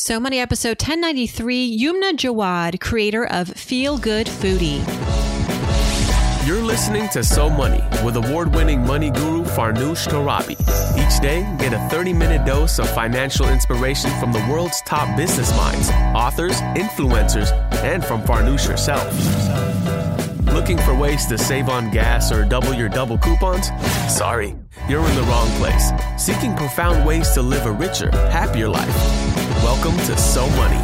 So Money episode 1093, Yumna Jawad, creator of Feel Good Foodie. You're listening to So Money with award winning money guru Farnoosh Torabi. Each day, get a 30 minute dose of financial inspiration from the world's top business minds, authors, influencers, and from Farnoosh herself. Looking for ways to save on gas or double your double coupons? Sorry, you're in the wrong place. Seeking profound ways to live a richer, happier life. Welcome to So Money.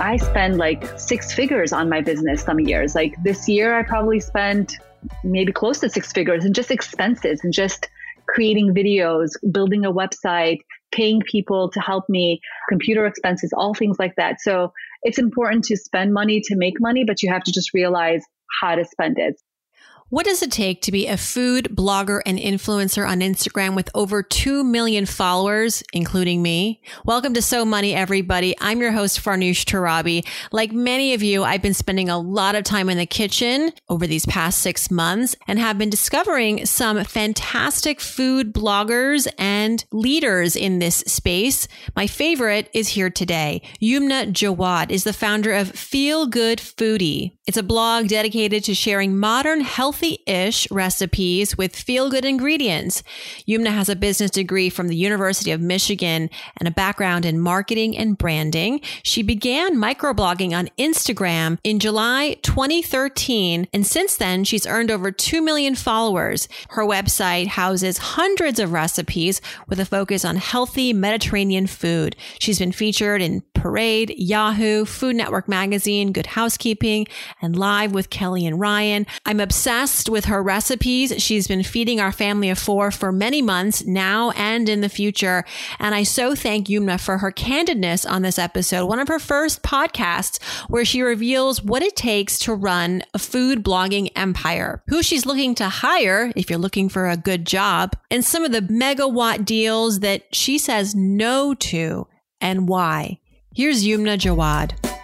I spend like six figures on my business some years. Like this year, I probably spent maybe close to six figures in just expenses and just creating videos, building a website, paying people to help me, computer expenses, all things like that. So it's important to spend money to make money, but you have to just realize how to spend it. What does it take to be a food blogger and influencer on Instagram with over 2 million followers, including me? Welcome to So Money, everybody. I'm your host, Farnoosh Torabi. Like many of you, I've been spending a lot of time in the kitchen over these past six months and have been discovering some fantastic food bloggers and leaders in this space. My favorite is here today. Yumna Jawad is the founder of Feel Good Foodie. It's a blog dedicated to sharing modern health healthy ish recipes with feel good ingredients. Yumna has a business degree from the University of Michigan and a background in marketing and branding. She began microblogging on Instagram in July 2013, and since then, she's earned over 2 million followers. Her website houses hundreds of recipes with a focus on healthy Mediterranean food. She's been featured in Parade, Yahoo, Food Network Magazine, Good Housekeeping, and Live with Kelly and Ryan. I'm obsessed obsessed with her recipes. She's been feeding our family of four for many months now and in the future. And I so thank Yumna for her candidness on this episode, one of her first podcasts where she reveals what it takes to run a food blogging empire, who she's looking to hire if you're looking for a good job, and some of the megawatt deals that she says no to and why. Here's Yumna Jawad.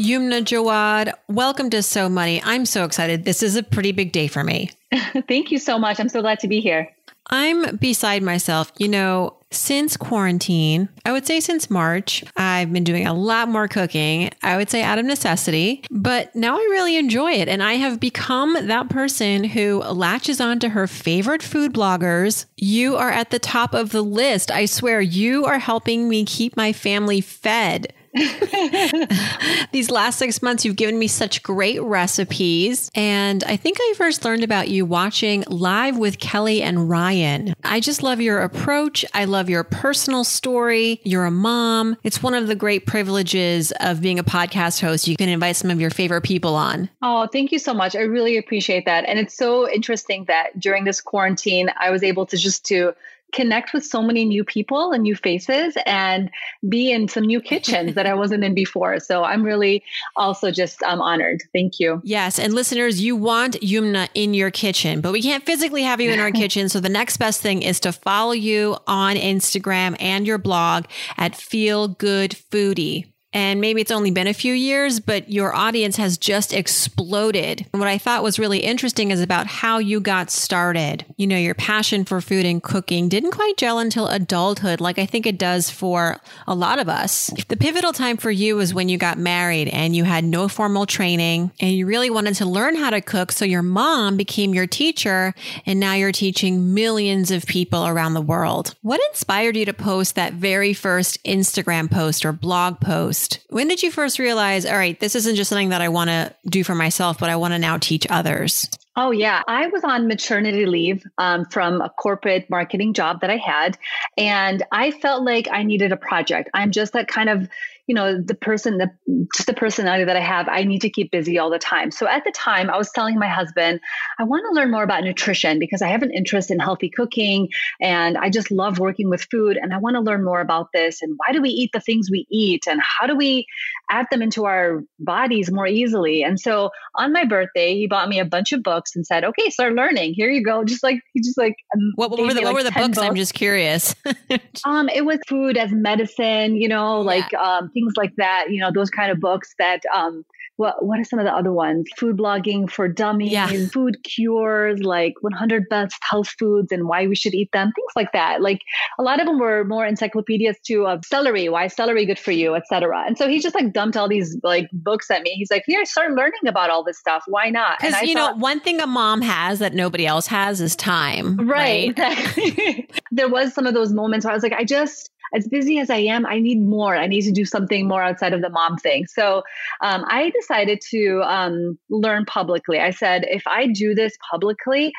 Yumna Jawad, welcome to So Money. I'm so excited. This is a pretty big day for me. Thank you so much. I'm so glad to be here. I'm beside myself. You know, since quarantine, I would say since March, I've been doing a lot more cooking. I would say out of necessity, but now I really enjoy it. And I have become that person who latches on to her favorite food bloggers. You are at the top of the list. I swear, you are helping me keep my family fed. These last six months, you've given me such great recipes. And I think I first learned about you watching Live with Kelly and Ryan. I just love your approach. I love your personal story. You're a mom. It's one of the great privileges of being a podcast host. You can invite some of your favorite people on. Oh, thank you so much. I really appreciate that. And it's so interesting that during this quarantine, I was able to just to connect with so many new people and new faces and be in some new kitchens that I wasn't in before. So I'm really also just um, honored. Thank you. Yes. And listeners, you want Yumna in your kitchen, but we can't physically have you in our kitchen. So the next best thing is to follow you on Instagram and your blog at Feel Good Foodie. And maybe it's only been a few years, but your audience has just exploded. And what I thought was really interesting is about how you got started. You know, your passion for food and cooking didn't quite gel until adulthood, like I think it does for a lot of us. The pivotal time for you was when you got married and you had no formal training and you really wanted to learn how to cook. So your mom became your teacher and now you're teaching millions of people around the world. What inspired you to post that very first Instagram post or blog post? When did you first realize, all right, this isn't just something that I want to do for myself, but I want to now teach others? Oh, yeah. I was on maternity leave um, from a corporate marketing job that I had. And I felt like I needed a project. I'm just that kind of you know the person the just the personality that i have i need to keep busy all the time so at the time i was telling my husband i want to learn more about nutrition because i have an interest in healthy cooking and i just love working with food and i want to learn more about this and why do we eat the things we eat and how do we add them into our bodies more easily and so on my birthday he bought me a bunch of books and said okay start learning here you go just like he just like um, what, what were the, what were the books? books? i'm just curious um it was food as medicine you know like yeah. um things like that, you know, those kind of books that um, what what are some of the other ones? Food blogging for dummies, yeah. food cures, like 100 best health foods and why we should eat them, things like that. Like a lot of them were more encyclopedias too of celery, why is celery good for you, etc. And so he just like dumped all these like books at me. He's like, here, I start learning about all this stuff. Why not? Because you thought, know, one thing a mom has that nobody else has is time. Right. right? Exactly. there was some of those moments where I was like, I just as busy as I am, I need more. I need to do something more outside of the mom thing. So um, I decided to um, learn publicly. I said, if I do this publicly,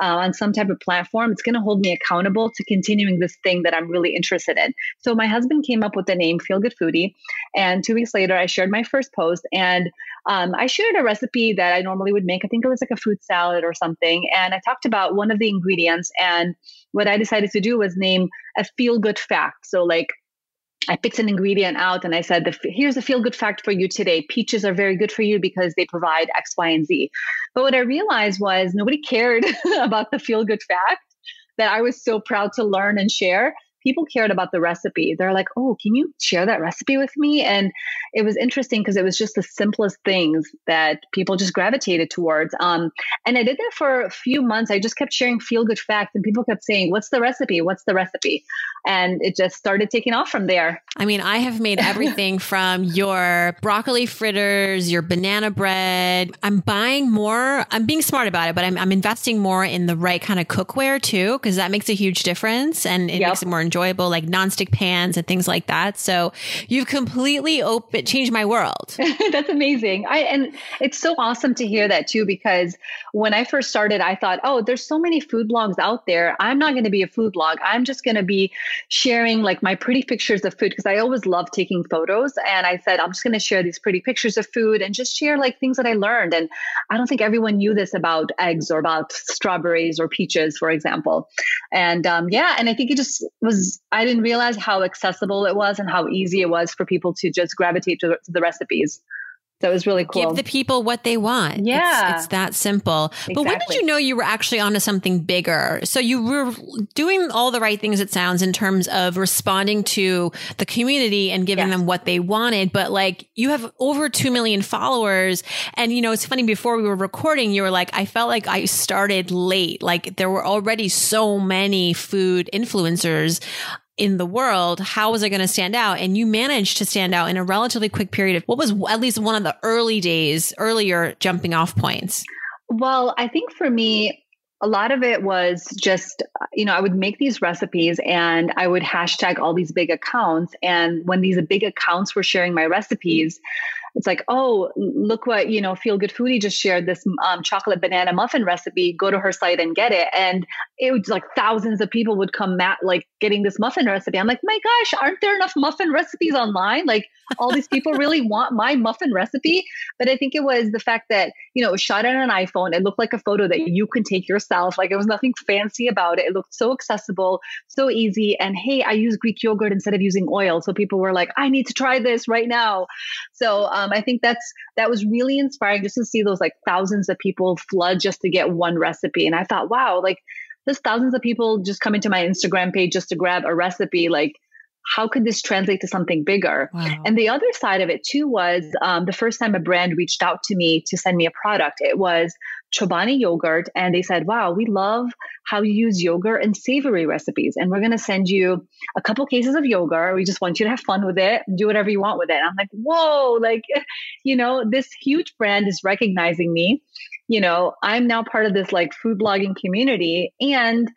uh, on some type of platform, it's going to hold me accountable to continuing this thing that I'm really interested in. So my husband came up with the name Feel Good Foodie, and two weeks later, I shared my first post, and um, I shared a recipe that I normally would make. I think it was like a fruit salad or something, and I talked about one of the ingredients. And what I decided to do was name a feel good fact. So like I picked an ingredient out and I said, here's a feel good fact for you today. Peaches are very good for you because they provide X, Y, and Z. But what I realized was nobody cared about the feel good fact that I was so proud to learn and share people cared about the recipe. They're like, oh, can you share that recipe with me? And it was interesting because it was just the simplest things that people just gravitated towards. Um, and I did that for a few months. I just kept sharing feel good facts, and people kept saying, what's the recipe? What's the recipe? And it just started taking off from there. I mean, I have made everything from your broccoli fritters, your banana bread. I'm buying more. I'm being smart about it, but I'm, I'm investing more in the right kind of cookware too, because that makes a huge difference and it yep. makes it more enjoyable, like nonstick pans and things like that. So you've completely open, changed my world. That's amazing. I, and it's so awesome to hear that too, because when I first started, I thought, oh, there's so many food blogs out there. I'm not going to be a food blog. I'm just going to be sharing like my pretty pictures of food because I always love taking photos. And I said, I'm just going to share these pretty pictures of food and just share like things that I learned. And I don't think everyone knew this about eggs or about strawberries or peaches, for example. And um, yeah, and I think it just was, I didn't realize how accessible it was and how easy it was for people to just gravitate to, to the recipes. So it was really cool. Give the people what they want. Yeah. It's, it's that simple. Exactly. But when did you know you were actually onto something bigger? So you were doing all the right things, it sounds, in terms of responding to the community and giving yes. them what they wanted. But like you have over 2 million followers. And, you know, it's funny, before we were recording, you were like, I felt like I started late. Like there were already so many food influencers in the world, how was I going to stand out? And you managed to stand out in a relatively quick period of what was at least one of the early days, earlier jumping off points. Well, I think for me, a lot of it was just, you know, I would make these recipes and I would hashtag all these big accounts. And when these big accounts were sharing my recipes, it's like, oh, look what, you know, Feel Good Foodie just shared this um, chocolate banana muffin recipe. Go to her site and get it. And it was like thousands of people would come at like getting this muffin recipe. I'm like, my gosh, aren't there enough muffin recipes online? Like all these people really want my muffin recipe. But I think it was the fact that, you know, shot on an iPhone. It looked like a photo that you can take yourself. Like it was nothing fancy about it. It looked so accessible, so easy. And hey, I use Greek yogurt instead of using oil. So people were like, I need to try this right now. So um, I think that's that was really inspiring just to see those like thousands of people flood just to get one recipe. And I thought, wow, like there's thousands of people just coming to my Instagram page just to grab a recipe. Like how could this translate to something bigger? Wow. And the other side of it too was um, the first time a brand reached out to me to send me a product, it was Chobani yogurt. And they said, wow, we love how you use yogurt in savory recipes. And we're going to send you a couple cases of yogurt. We just want you to have fun with it and do whatever you want with it. And I'm like, whoa, like, you know, this huge brand is recognizing me. You know, I'm now part of this like food blogging community. And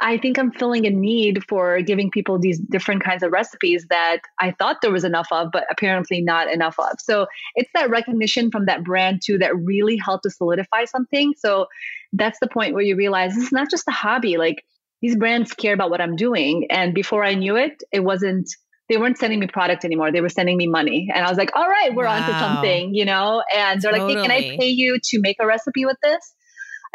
I think I'm filling a need for giving people these different kinds of recipes that I thought there was enough of, but apparently not enough of. So it's that recognition from that brand too that really helped to solidify something. So that's the point where you realize this is not just a hobby. Like these brands care about what I'm doing. And before I knew it, it wasn't they weren't sending me product anymore. They were sending me money. And I was like, all right, we're wow. on to something, you know? And they're totally. like, hey, can I pay you to make a recipe with this?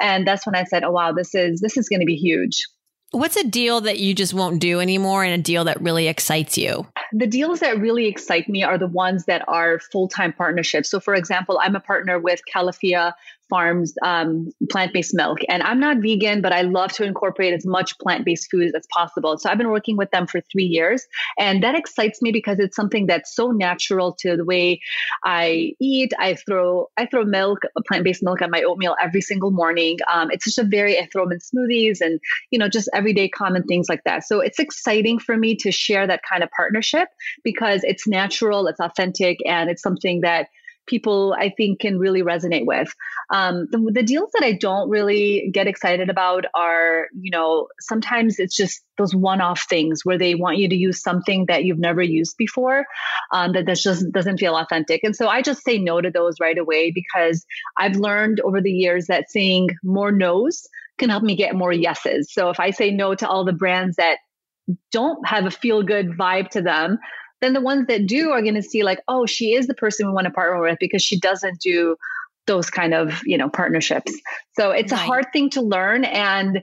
And that's when I said, oh wow, this is this is going to be huge. What's a deal that you just won't do anymore and a deal that really excites you? The deals that really excite me are the ones that are full time partnerships. So, for example, I'm a partner with Califia Farms um, plant based milk. And I'm not vegan, but I love to incorporate as much plant based foods as possible. So I've been working with them for three years. And that excites me because it's something that's so natural to the way I eat. I throw I throw milk, plant based milk, on my oatmeal every single morning. Um, it's just a very I throw them in smoothies and you know just everyday common things like that. So it's exciting for me to share that kind of partnership because it's natural, it's authentic, and it's something that people I think can really resonate with. Um, the, the, deals that I don't really get excited about are, you know, sometimes it's just those one-off things where they want you to use something that you've never used before um, that that just doesn't feel authentic. And so I just say no to those right away because I've learned over the years that saying more no's can help me get more yeses. So if I say no to all the brands that don't have a feel good vibe to them, then the ones that do are going to see like, oh, she is the person we want to partner with because she doesn't do those kind of, you know, partnerships. So it's right. a hard thing to learn and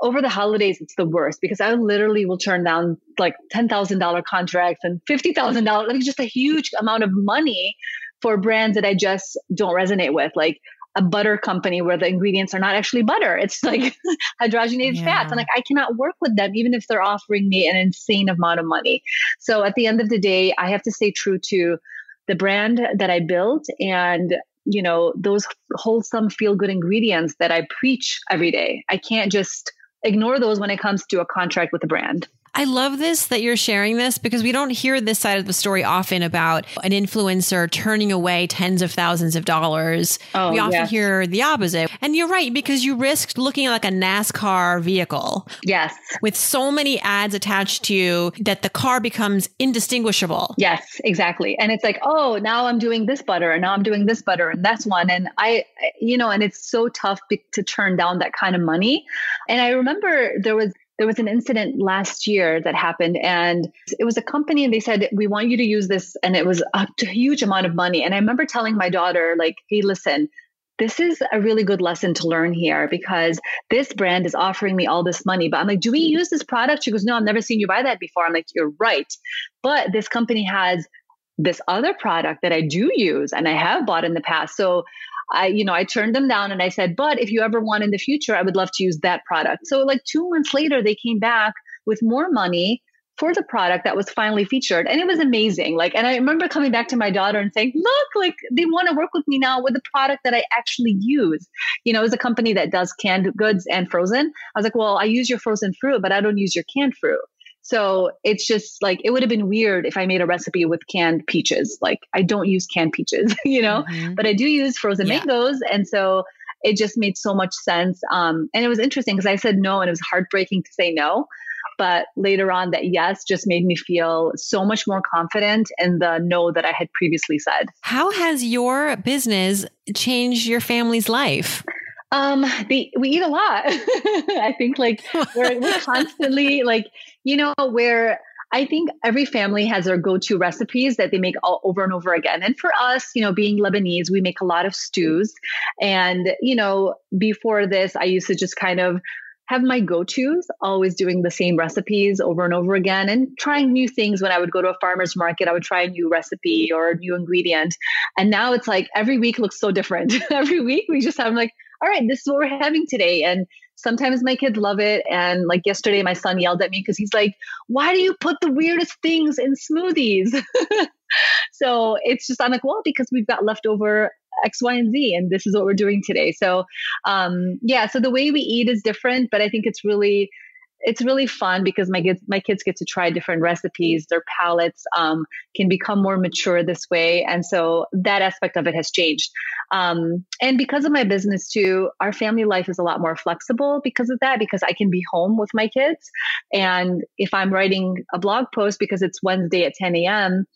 over the holidays it's the worst because I literally will turn down like $10,000 contracts and $50,000 like just a huge amount of money for brands that I just don't resonate with. Like a butter company where the ingredients are not actually butter. It's like hydrogenated yeah. fats. And like I cannot work with them even if they're offering me an insane amount of money. So at the end of the day, I have to stay true to the brand that I built and you know those wholesome feel good ingredients that I preach every day. I can't just ignore those when it comes to a contract with a brand. I love this that you're sharing this because we don't hear this side of the story often about an influencer turning away tens of thousands of dollars. Oh, we often yes. hear the opposite. And you're right, because you risked looking like a NASCAR vehicle. Yes. With so many ads attached to you that the car becomes indistinguishable. Yes, exactly. And it's like, oh, now I'm doing this butter and now I'm doing this butter and that's one. And I, you know, and it's so tough to turn down that kind of money. And I remember there was there was an incident last year that happened and it was a company and they said we want you to use this and it was a huge amount of money. And i remember telling my daughter like hey listen this is a really good lesson to learn here because this brand is offering me all this money. But i'm like do we use this product? She goes no i've never seen you buy that before. I'm like you're right. But this company has this other product that i do use and i have bought in the past. So I, you know, I turned them down and I said, but if you ever want in the future, I would love to use that product. So like two months later, they came back with more money for the product that was finally featured. And it was amazing. Like, and I remember coming back to my daughter and saying, look, like they want to work with me now with the product that I actually use. You know, as a company that does canned goods and frozen. I was like, well, I use your frozen fruit, but I don't use your canned fruit. So it's just like it would have been weird if I made a recipe with canned peaches. Like I don't use canned peaches, you know, mm-hmm. but I do use frozen yeah. mangoes. And so it just made so much sense. Um, and it was interesting because I said no and it was heartbreaking to say no. But later on, that yes just made me feel so much more confident in the no that I had previously said. How has your business changed your family's life? Um, the, we eat a lot. I think like we're, we're constantly like, you know, where I think every family has their go-to recipes that they make all over and over again. And for us, you know, being Lebanese, we make a lot of stews. And, you know, before this, I used to just kind of have my go-tos, always doing the same recipes over and over again and trying new things when I would go to a farmer's market, I would try a new recipe or a new ingredient. And now it's like every week looks so different. every week we just have like, all right, this is what we're having today. And sometimes my kids love it. And like yesterday, my son yelled at me because he's like, why do you put the weirdest things in smoothies? so it's just, I'm like, well, because we've got leftover X, Y, and Z, and this is what we're doing today. So, um, yeah, so the way we eat is different, but I think it's really it's really fun because my kids my kids get to try different recipes. Their palates um, can become more mature this way. And so that aspect of it has changed. Um, and because of my business too our family life is a lot more flexible because of that because i can be home with my kids. And if i'm writing a blog post because it's wednesday at 10 a.m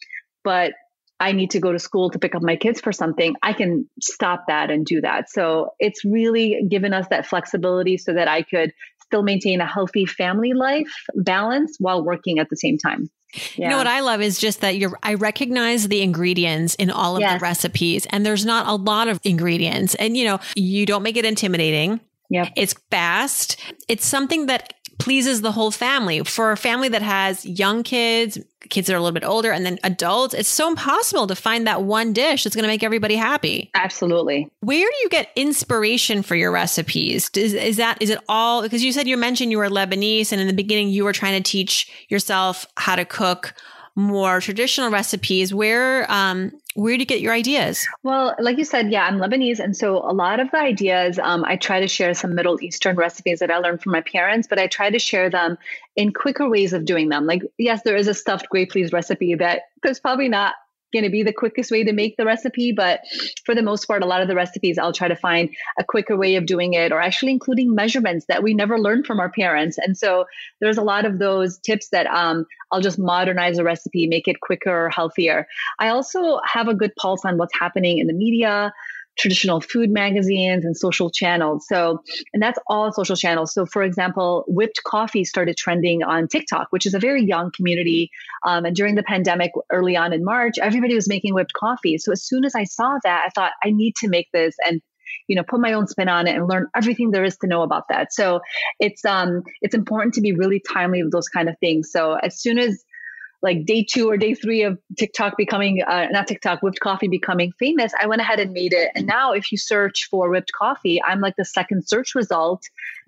but I need to go to school to pick up my kids for something, I can stop that and do that. So it's really given us that flexibility so that I could still maintain a healthy family life balance while working at the same time. Yeah. You know what I love is just that you're I recognize the ingredients in all of yes. the recipes and there's not a lot of ingredients and you know you don't make it intimidating. Yeah. It's fast. It's something that pleases the whole family. For a family that has young kids, kids that are a little bit older, and then adults, it's so impossible to find that one dish that's going to make everybody happy. Absolutely. Where do you get inspiration for your recipes? Is, is that is it all because you said you mentioned you were Lebanese, and in the beginning you were trying to teach yourself how to cook more traditional recipes. Where um, where do you get your ideas? Well, like you said, yeah, I'm Lebanese. And so a lot of the ideas, um, I try to share some Middle Eastern recipes that I learned from my parents, but I try to share them in quicker ways of doing them. Like, yes, there is a stuffed grape leaves recipe that there's probably not going to be the quickest way to make the recipe. But for the most part, a lot of the recipes, I'll try to find a quicker way of doing it or actually including measurements that we never learned from our parents. And so there's a lot of those tips that um, I'll just modernize a recipe, make it quicker, or healthier. I also have a good pulse on what's happening in the media traditional food magazines and social channels. So, and that's all social channels. So, for example, whipped coffee started trending on TikTok, which is a very young community. Um, and during the pandemic, early on in March, everybody was making whipped coffee. So, as soon as I saw that, I thought, I need to make this and you know put my own spin on it and learn everything there is to know about that so it's um it's important to be really timely with those kind of things so as soon as like day two or day three of TikTok becoming, uh, not TikTok, whipped coffee becoming famous, I went ahead and made it. And now, if you search for whipped coffee, I'm like the second search result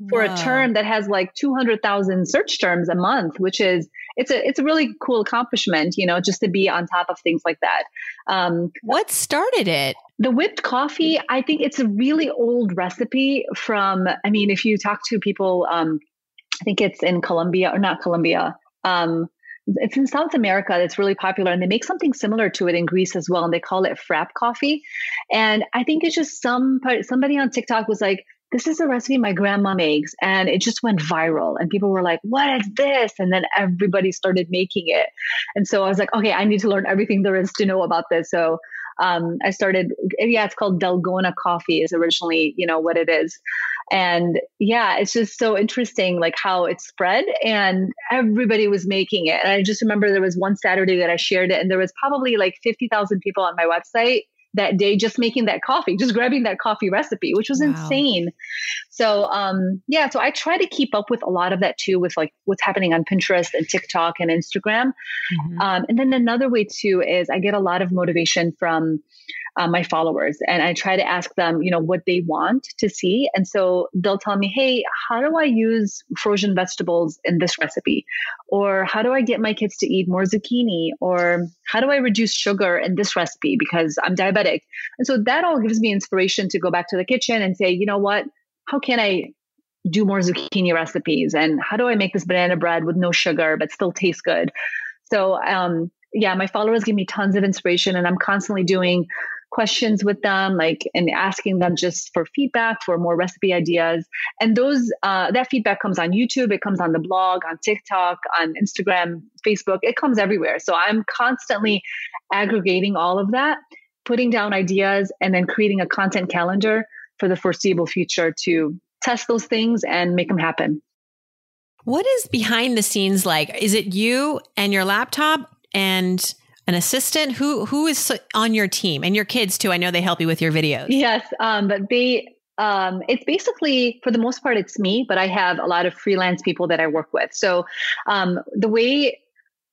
for a term that has like 200,000 search terms a month, which is it's a it's a really cool accomplishment, you know, just to be on top of things like that. Um, what started it? The whipped coffee, I think it's a really old recipe from. I mean, if you talk to people, um, I think it's in Colombia or not Colombia. Um, it's in South America that's really popular, and they make something similar to it in Greece as well, and they call it frap coffee. And I think it's just some somebody on TikTok was like, "This is a recipe my grandma makes," and it just went viral, and people were like, "What is this?" And then everybody started making it, and so I was like, "Okay, I need to learn everything there is to know about this." So um, I started, yeah, it's called Dalgona coffee is originally, you know, what it is. And yeah, it's just so interesting, like how it spread and everybody was making it. And I just remember there was one Saturday that I shared it and there was probably like 50,000 people on my website that day just making that coffee, just grabbing that coffee recipe, which was wow. insane. So um yeah, so I try to keep up with a lot of that too with like what's happening on Pinterest and TikTok and Instagram. Mm-hmm. Um, and then another way too is I get a lot of motivation from uh, my followers and I try to ask them, you know, what they want to see. And so they'll tell me, hey, how do I use frozen vegetables in this recipe? Or how do I get my kids to eat more zucchini? Or how do I reduce sugar in this recipe because I'm diabetic? And so that all gives me inspiration to go back to the kitchen and say, you know what? How can I do more zucchini recipes? And how do I make this banana bread with no sugar but still taste good? So, um, yeah, my followers give me tons of inspiration, and I'm constantly doing questions with them like and asking them just for feedback for more recipe ideas. And those uh, that feedback comes on youtube it comes on the blog on tiktok on instagram facebook it comes everywhere. So i'm constantly aggregating all of that putting down ideas and then creating a content calendar for the foreseeable future to test those things and make them happen. What is behind the scenes like? Is it you and your laptop and an assistant? Who who is on your team and your kids too? I know they help you with your videos. Yes um, but they um, it's basically for the most part it's me but i have a lot of freelance people that i work with. So um, the way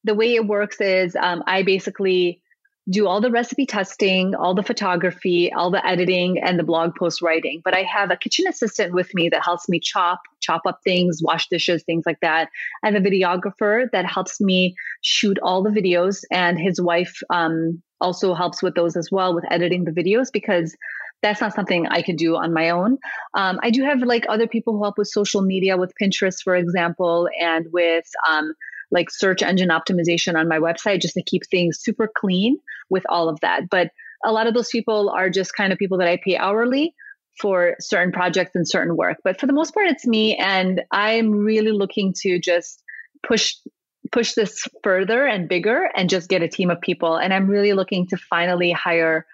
the way it works is um, i basically do all the recipe testing, all the photography, all the editing, and the blog post writing. But I have a kitchen assistant with me that helps me chop, chop up things, wash dishes, things like that. I have a videographer that helps me shoot all the videos, and his wife um, also helps with those as well with editing the videos because that's not something I could do on my own. Um, I do have like other people who help with social media, with Pinterest, for example, and with um, like search engine optimization on my website just to keep things super clean with all of that. But a lot of those people are just kind of people that I pay hourly for certain projects and certain work. But for the most part, it's me. And I'm really looking to just push push this further and bigger and just get a team of people. And I'm really looking to finally hire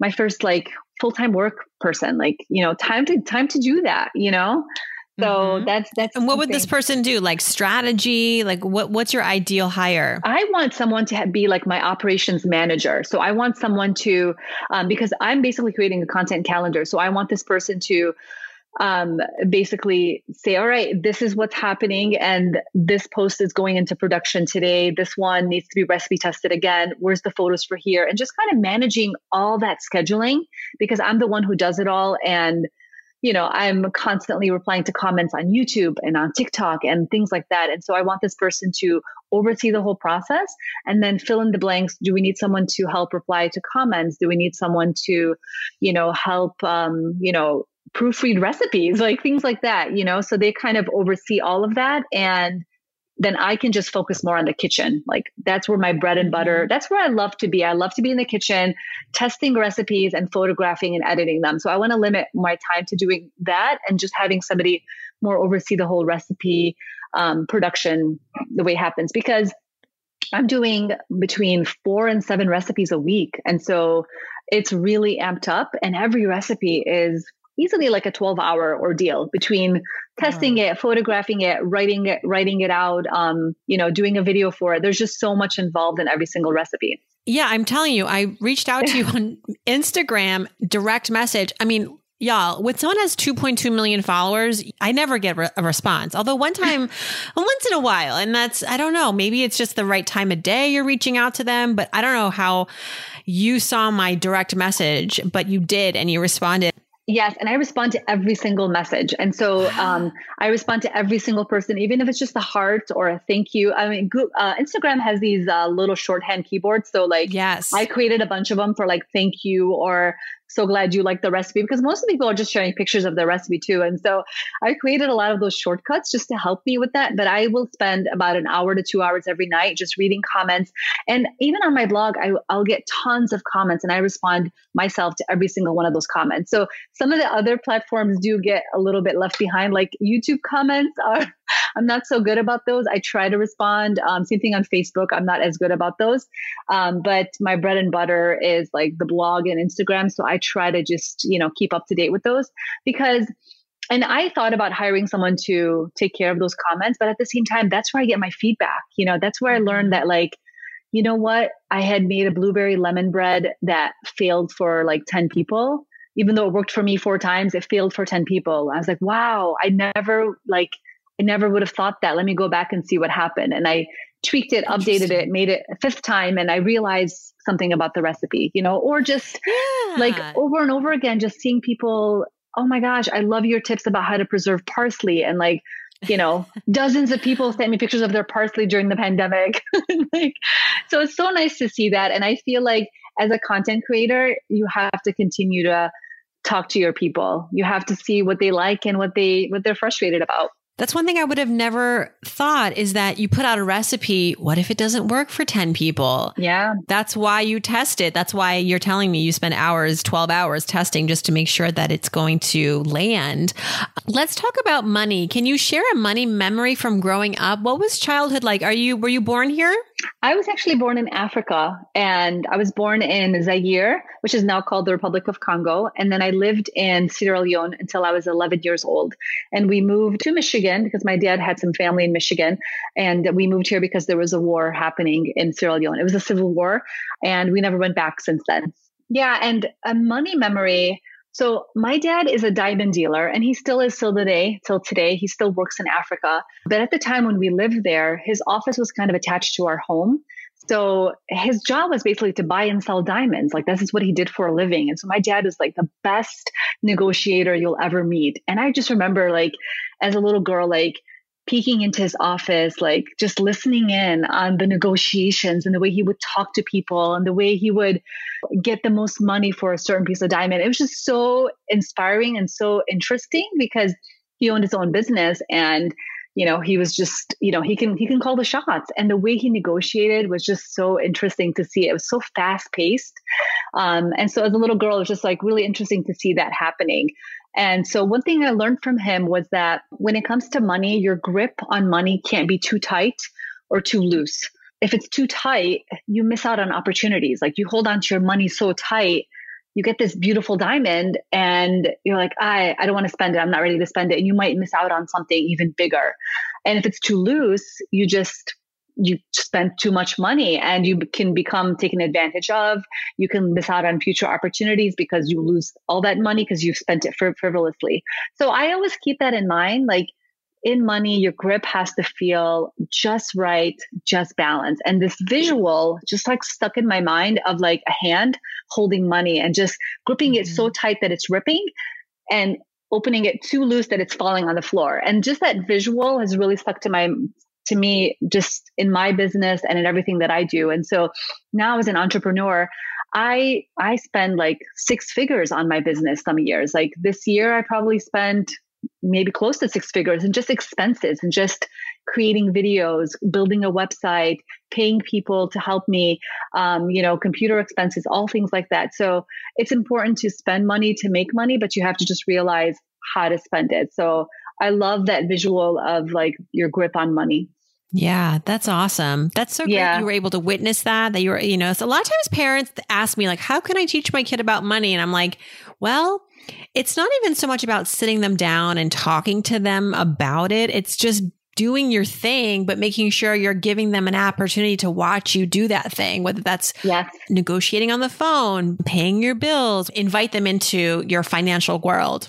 my first like full-time work person. Like, you know, time to time to do that, you know? So mm-hmm. that's that's. And what would this person do? Like strategy? Like what? What's your ideal hire? I want someone to be like my operations manager. So I want someone to, um, because I'm basically creating a content calendar. So I want this person to um, basically say, all right, this is what's happening, and this post is going into production today. This one needs to be recipe tested again. Where's the photos for here? And just kind of managing all that scheduling because I'm the one who does it all. And, you know, I'm constantly replying to comments on YouTube and on TikTok and things like that. And so I want this person to oversee the whole process and then fill in the blanks. Do we need someone to help reply to comments? Do we need someone to, you know, help, um, you know, proofread recipes, like things like that, you know? So they kind of oversee all of that. And then I can just focus more on the kitchen. Like that's where my bread and butter, mm-hmm. that's where I love to be. I love to be in the kitchen, testing recipes and photographing and editing them. So I want to limit my time to doing that and just having somebody more oversee the whole recipe um, production the way it happens because I'm doing between four and seven recipes a week. And so it's really amped up and every recipe is easily like a 12 hour ordeal between testing it photographing it writing it writing it out um, you know doing a video for it there's just so much involved in every single recipe yeah i'm telling you i reached out to you on instagram direct message i mean Y'all, when someone has 2.2 million followers, I never get re- a response. Although one time, once in a while, and that's, I don't know, maybe it's just the right time of day you're reaching out to them, but I don't know how you saw my direct message, but you did and you responded. Yes, and I respond to every single message. And so um, I respond to every single person, even if it's just a heart or a thank you. I mean, uh, Instagram has these uh, little shorthand keyboards. So, like, yes, I created a bunch of them for like thank you or so glad you like the recipe because most people are just sharing pictures of their recipe too. And so I created a lot of those shortcuts just to help me with that. But I will spend about an hour to two hours every night just reading comments. And even on my blog, I, I'll get tons of comments and I respond myself to every single one of those comments. So some of the other platforms do get a little bit left behind, like YouTube comments are I'm not so good about those. I try to respond. Um, same thing on Facebook. I'm not as good about those. Um, but my bread and butter is like the blog and Instagram. So I try to just, you know, keep up to date with those because and I thought about hiring someone to take care of those comments, but at the same time, that's where I get my feedback. You know, that's where I learned that like, you know what? I had made a blueberry lemon bread that failed for like 10 people. Even though it worked for me four times, it failed for 10 people. I was like, wow, I never like I never would have thought that. Let me go back and see what happened. And I tweaked it, updated it, made it a fifth time, and I realized something about the recipe, you know, or just yeah. like over and over again, just seeing people, oh my gosh, I love your tips about how to preserve parsley. And like, you know, dozens of people sent me pictures of their parsley during the pandemic. like, so it's so nice to see that. And I feel like as a content creator, you have to continue to talk to your people. You have to see what they like and what they what they're frustrated about. That's one thing I would have never thought is that you put out a recipe. What if it doesn't work for 10 people? Yeah. That's why you test it. That's why you're telling me you spend hours, 12 hours testing just to make sure that it's going to land. Let's talk about money. Can you share a money memory from growing up? What was childhood like? Are you, were you born here? I was actually born in Africa and I was born in Zaire, which is now called the Republic of Congo. And then I lived in Sierra Leone until I was 11 years old. And we moved to Michigan because my dad had some family in Michigan. And we moved here because there was a war happening in Sierra Leone. It was a civil war. And we never went back since then. Yeah. And a money memory. So my dad is a diamond dealer and he still is till today, till today. He still works in Africa. But at the time when we lived there, his office was kind of attached to our home. So his job was basically to buy and sell diamonds. Like this is what he did for a living. And so my dad was like the best negotiator you'll ever meet. And I just remember like as a little girl, like peeking into his office, like just listening in on the negotiations and the way he would talk to people and the way he would get the most money for a certain piece of diamond. It was just so inspiring and so interesting because he owned his own business and you know he was just you know he can he can call the shots. And the way he negotiated was just so interesting to see. It was so fast paced um, and so as a little girl it was just like really interesting to see that happening and so one thing I learned from him was that when it comes to money, your grip on money can't be too tight or too loose. If it's too tight, you miss out on opportunities. Like you hold on to your money so tight, you get this beautiful diamond and you're like, I, I don't want to spend it. I'm not ready to spend it. And you might miss out on something even bigger. And if it's too loose, you just you spend too much money and you can become taken advantage of. You can miss out on future opportunities because you lose all that money because you've spent it frivolously. So I always keep that in mind. Like in money, your grip has to feel just right, just balanced. And this visual just like stuck in my mind of like a hand holding money and just gripping mm-hmm. it so mm-hmm. tight that it's ripping and opening it too loose that it's falling on the floor. And just that visual has really stuck to my to me just in my business and in everything that I do. And so now as an entrepreneur, I I spend like six figures on my business some years. Like this year I probably spent maybe close to six figures and just expenses and just creating videos, building a website, paying people to help me, um, you know, computer expenses, all things like that. So it's important to spend money to make money, but you have to just realize how to spend it. So I love that visual of like your grip on money. Yeah, that's awesome. That's so great yeah. you were able to witness that. That you were, you know, so a lot of times parents ask me, like, how can I teach my kid about money? And I'm like, well, it's not even so much about sitting them down and talking to them about it. It's just doing your thing, but making sure you're giving them an opportunity to watch you do that thing, whether that's yes. negotiating on the phone, paying your bills, invite them into your financial world.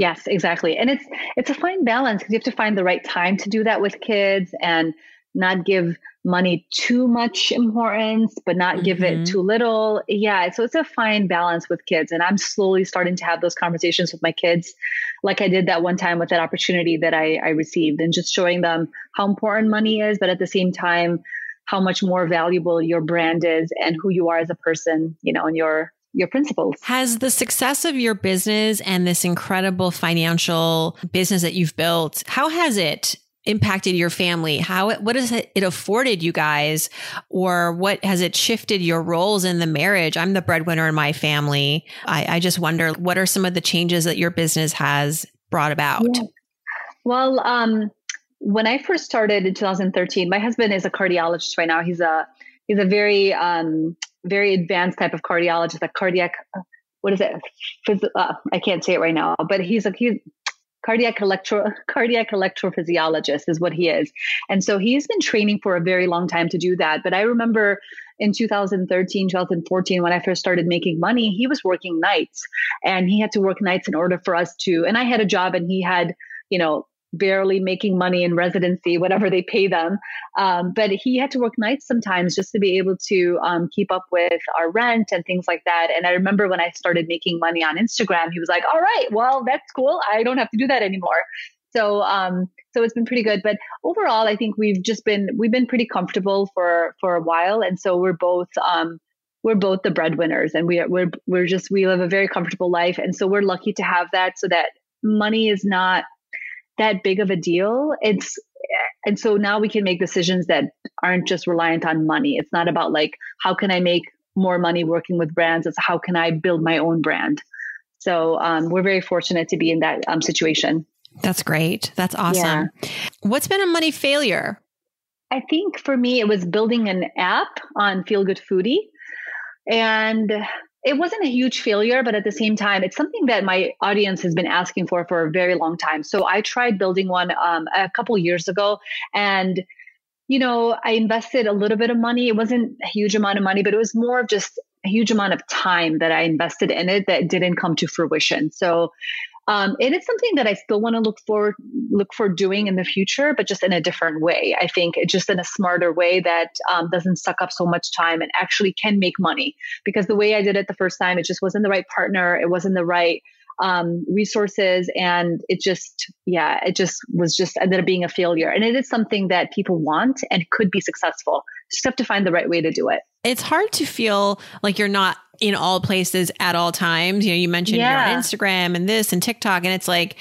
Yes, exactly. And it's it's a fine balance because you have to find the right time to do that with kids and not give money too much importance, but not mm-hmm. give it mm-hmm. too little. Yeah. So it's a fine balance with kids. And I'm slowly starting to have those conversations with my kids, like I did that one time with that opportunity that I, I received, and just showing them how important money is, but at the same time, how much more valuable your brand is and who you are as a person, you know, and your your principles. Has the success of your business and this incredible financial business that you've built, how has it impacted your family? How what has it afforded you guys, or what has it shifted your roles in the marriage? I'm the breadwinner in my family. I, I just wonder what are some of the changes that your business has brought about. Yeah. Well, um, when I first started in 2013, my husband is a cardiologist right now. He's a he's a very um, very advanced type of cardiologist, a cardiac. What is it? Uh, I can't say it right now, but he's a he's cardiac electro cardiac electrophysiologist is what he is and so he's been training for a very long time to do that but i remember in 2013 2014 when i first started making money he was working nights and he had to work nights in order for us to and i had a job and he had you know barely making money in residency, whatever they pay them. Um, but he had to work nights sometimes just to be able to um, keep up with our rent and things like that. And I remember when I started making money on Instagram, he was like, "All right, well, that's cool. I don't have to do that anymore." So, um, so it's been pretty good. But overall, I think we've just been we've been pretty comfortable for for a while, and so we're both. Um, we're both the breadwinners and we are, we're we're just we live a very comfortable life and so we're lucky to have that so that money is not that big of a deal. It's and so now we can make decisions that aren't just reliant on money. It's not about like how can I make more money working with brands. It's how can I build my own brand. So um, we're very fortunate to be in that um, situation. That's great. That's awesome. Yeah. What's been a money failure? I think for me, it was building an app on Feel Good Foodie. And it wasn't a huge failure, but at the same time, it's something that my audience has been asking for for a very long time. So I tried building one um, a couple years ago, and you know, I invested a little bit of money. It wasn't a huge amount of money, but it was more of just a huge amount of time that I invested in it that didn't come to fruition. So um, it is something that I still want to look for look for doing in the future, but just in a different way. I think just in a smarter way that um, doesn't suck up so much time and actually can make money. Because the way I did it the first time, it just wasn't the right partner. It wasn't the right um, resources, and it just yeah, it just was just ended up being a failure. And it is something that people want and could be successful. Just have to find the right way to do it. It's hard to feel like you're not in all places at all times. You know, you mentioned yeah. your Instagram and this and TikTok, and it's like,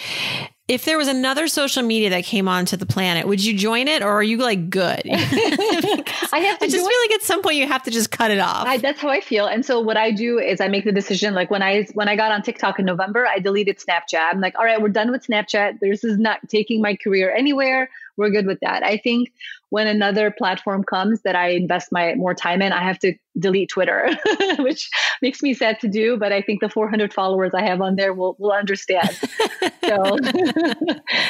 if there was another social media that came onto the planet, would you join it or are you like good? I have to I just feel like at some point you have to just cut it off. I, that's how I feel. And so what I do is I make the decision like when I when I got on TikTok in November, I deleted Snapchat. I'm like, all right, we're done with Snapchat. This is not taking my career anywhere. We're good with that. I think when another platform comes that I invest my more time in, I have to delete Twitter, which makes me sad to do. But I think the 400 followers I have on there will will understand. so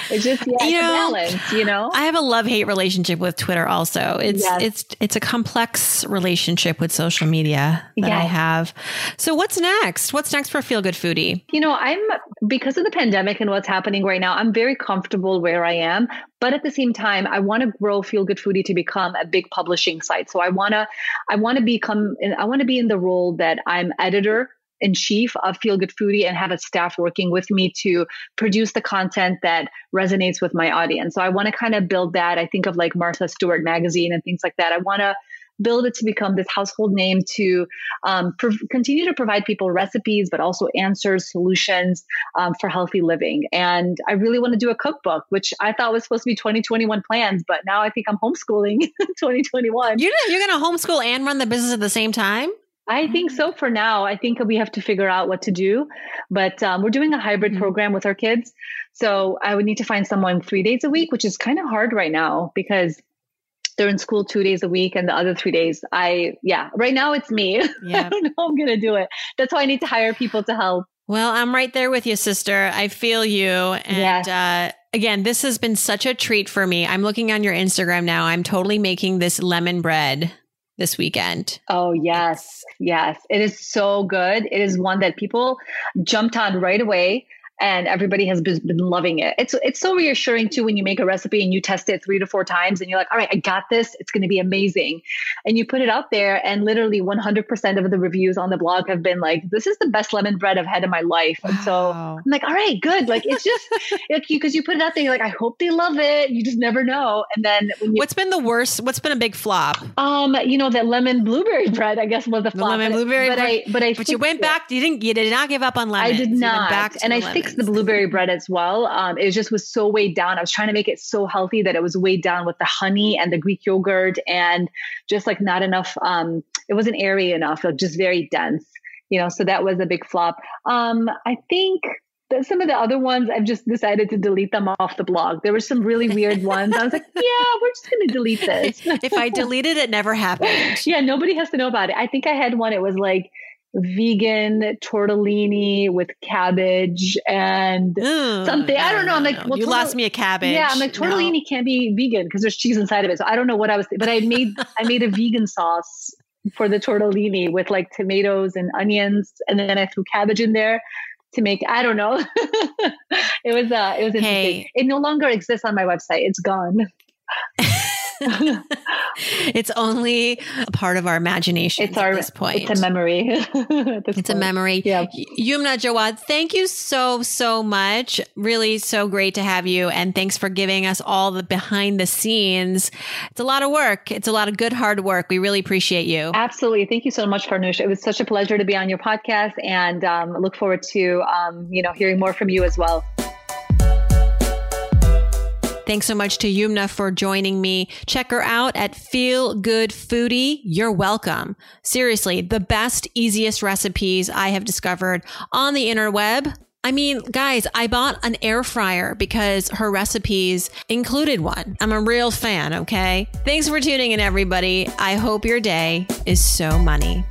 it's just yeah, you know, balance. You know, I have a love hate relationship with Twitter. Also, it's yes. it's it's a complex relationship with social media that yes. I have. So what's next? What's next for Feel Good Foodie? You know, I'm because of the pandemic and what's happening right now. I'm very comfortable where I am, but at the same time, I want to grow Feel Good Foodie to become a big publishing site. So I want to I want to become I want to be in the role that I'm editor in chief of Feel Good Foodie and have a staff working with me to produce the content that resonates with my audience. So I want to kind of build that. I think of like Martha Stewart magazine and things like that. I want to build it to become this household name to um, continue to provide people recipes, but also answers, solutions um, for healthy living. And I really want to do a cookbook, which I thought was supposed to be 2021 plans, but now I think I'm homeschooling 2021. You're, you're going to homeschool and run the business at the same time? I think so for now. I think we have to figure out what to do, but um, we're doing a hybrid mm-hmm. program with our kids. So I would need to find someone three days a week, which is kind of hard right now because they're in school two days a week and the other three days i yeah right now it's me yeah. i don't know i'm gonna do it that's why i need to hire people to help well i'm right there with you sister i feel you and uh, again this has been such a treat for me i'm looking on your instagram now i'm totally making this lemon bread this weekend. Oh, yes. Yes. It is so good. It is one that people jumped on right away and everybody has been, loving it. It's it's so reassuring too when you make a recipe and you test it three to four times and you're like, all right, I got this. It's going to be amazing, and you put it out there, and literally 100% of the reviews on the blog have been like, this is the best lemon bread I've had in my life. Wow. And so I'm like, all right, good. Like it's just like because you put it out there, you're like, I hope they love it. You just never know. And then when you, what's been the worst? What's been a big flop? Um, you know, that lemon blueberry bread, I guess was the flop. The lemon blueberry but, bread. I, but I, but you went it. back. You didn't. You did not give up on lemon. I did not. and I lemons. The blueberry bread as well. Um, it just was so weighed down. I was trying to make it so healthy that it was weighed down with the honey and the Greek yogurt and just like not enough. Um, it wasn't airy enough, just very dense. You know, so that was a big flop. Um, I think that some of the other ones I've just decided to delete them off the blog. There were some really weird ones. I was like, yeah, we're just going to delete this. if I deleted it, never happened. yeah, nobody has to know about it. I think I had one. It was like vegan tortellini with cabbage and mm, something. No, I don't know. I'm like, no. well, you lost me a cabbage. Yeah, I'm like tortellini no. can't be vegan because there's cheese inside of it. So I don't know what I was, but I made I made a vegan sauce for the tortellini with like tomatoes and onions, and then I threw cabbage in there to make. I don't know. it was uh, it was interesting. Hey. It no longer exists on my website. It's gone. it's only a part of our imagination it's our, at this point. It's a memory. it's point. a memory. Yeah. Yumna Jawad, thank you so, so much. Really so great to have you. And thanks for giving us all the behind the scenes. It's a lot of work. It's a lot of good, hard work. We really appreciate you. Absolutely. Thank you so much, Farnoosh. It was such a pleasure to be on your podcast and um, look forward to, um, you know, hearing more from you as well. Thanks so much to Yumna for joining me. Check her out at Feel Good Foodie. You're welcome. Seriously, the best, easiest recipes I have discovered on the interweb. I mean, guys, I bought an air fryer because her recipes included one. I'm a real fan, okay? Thanks for tuning in, everybody. I hope your day is so money.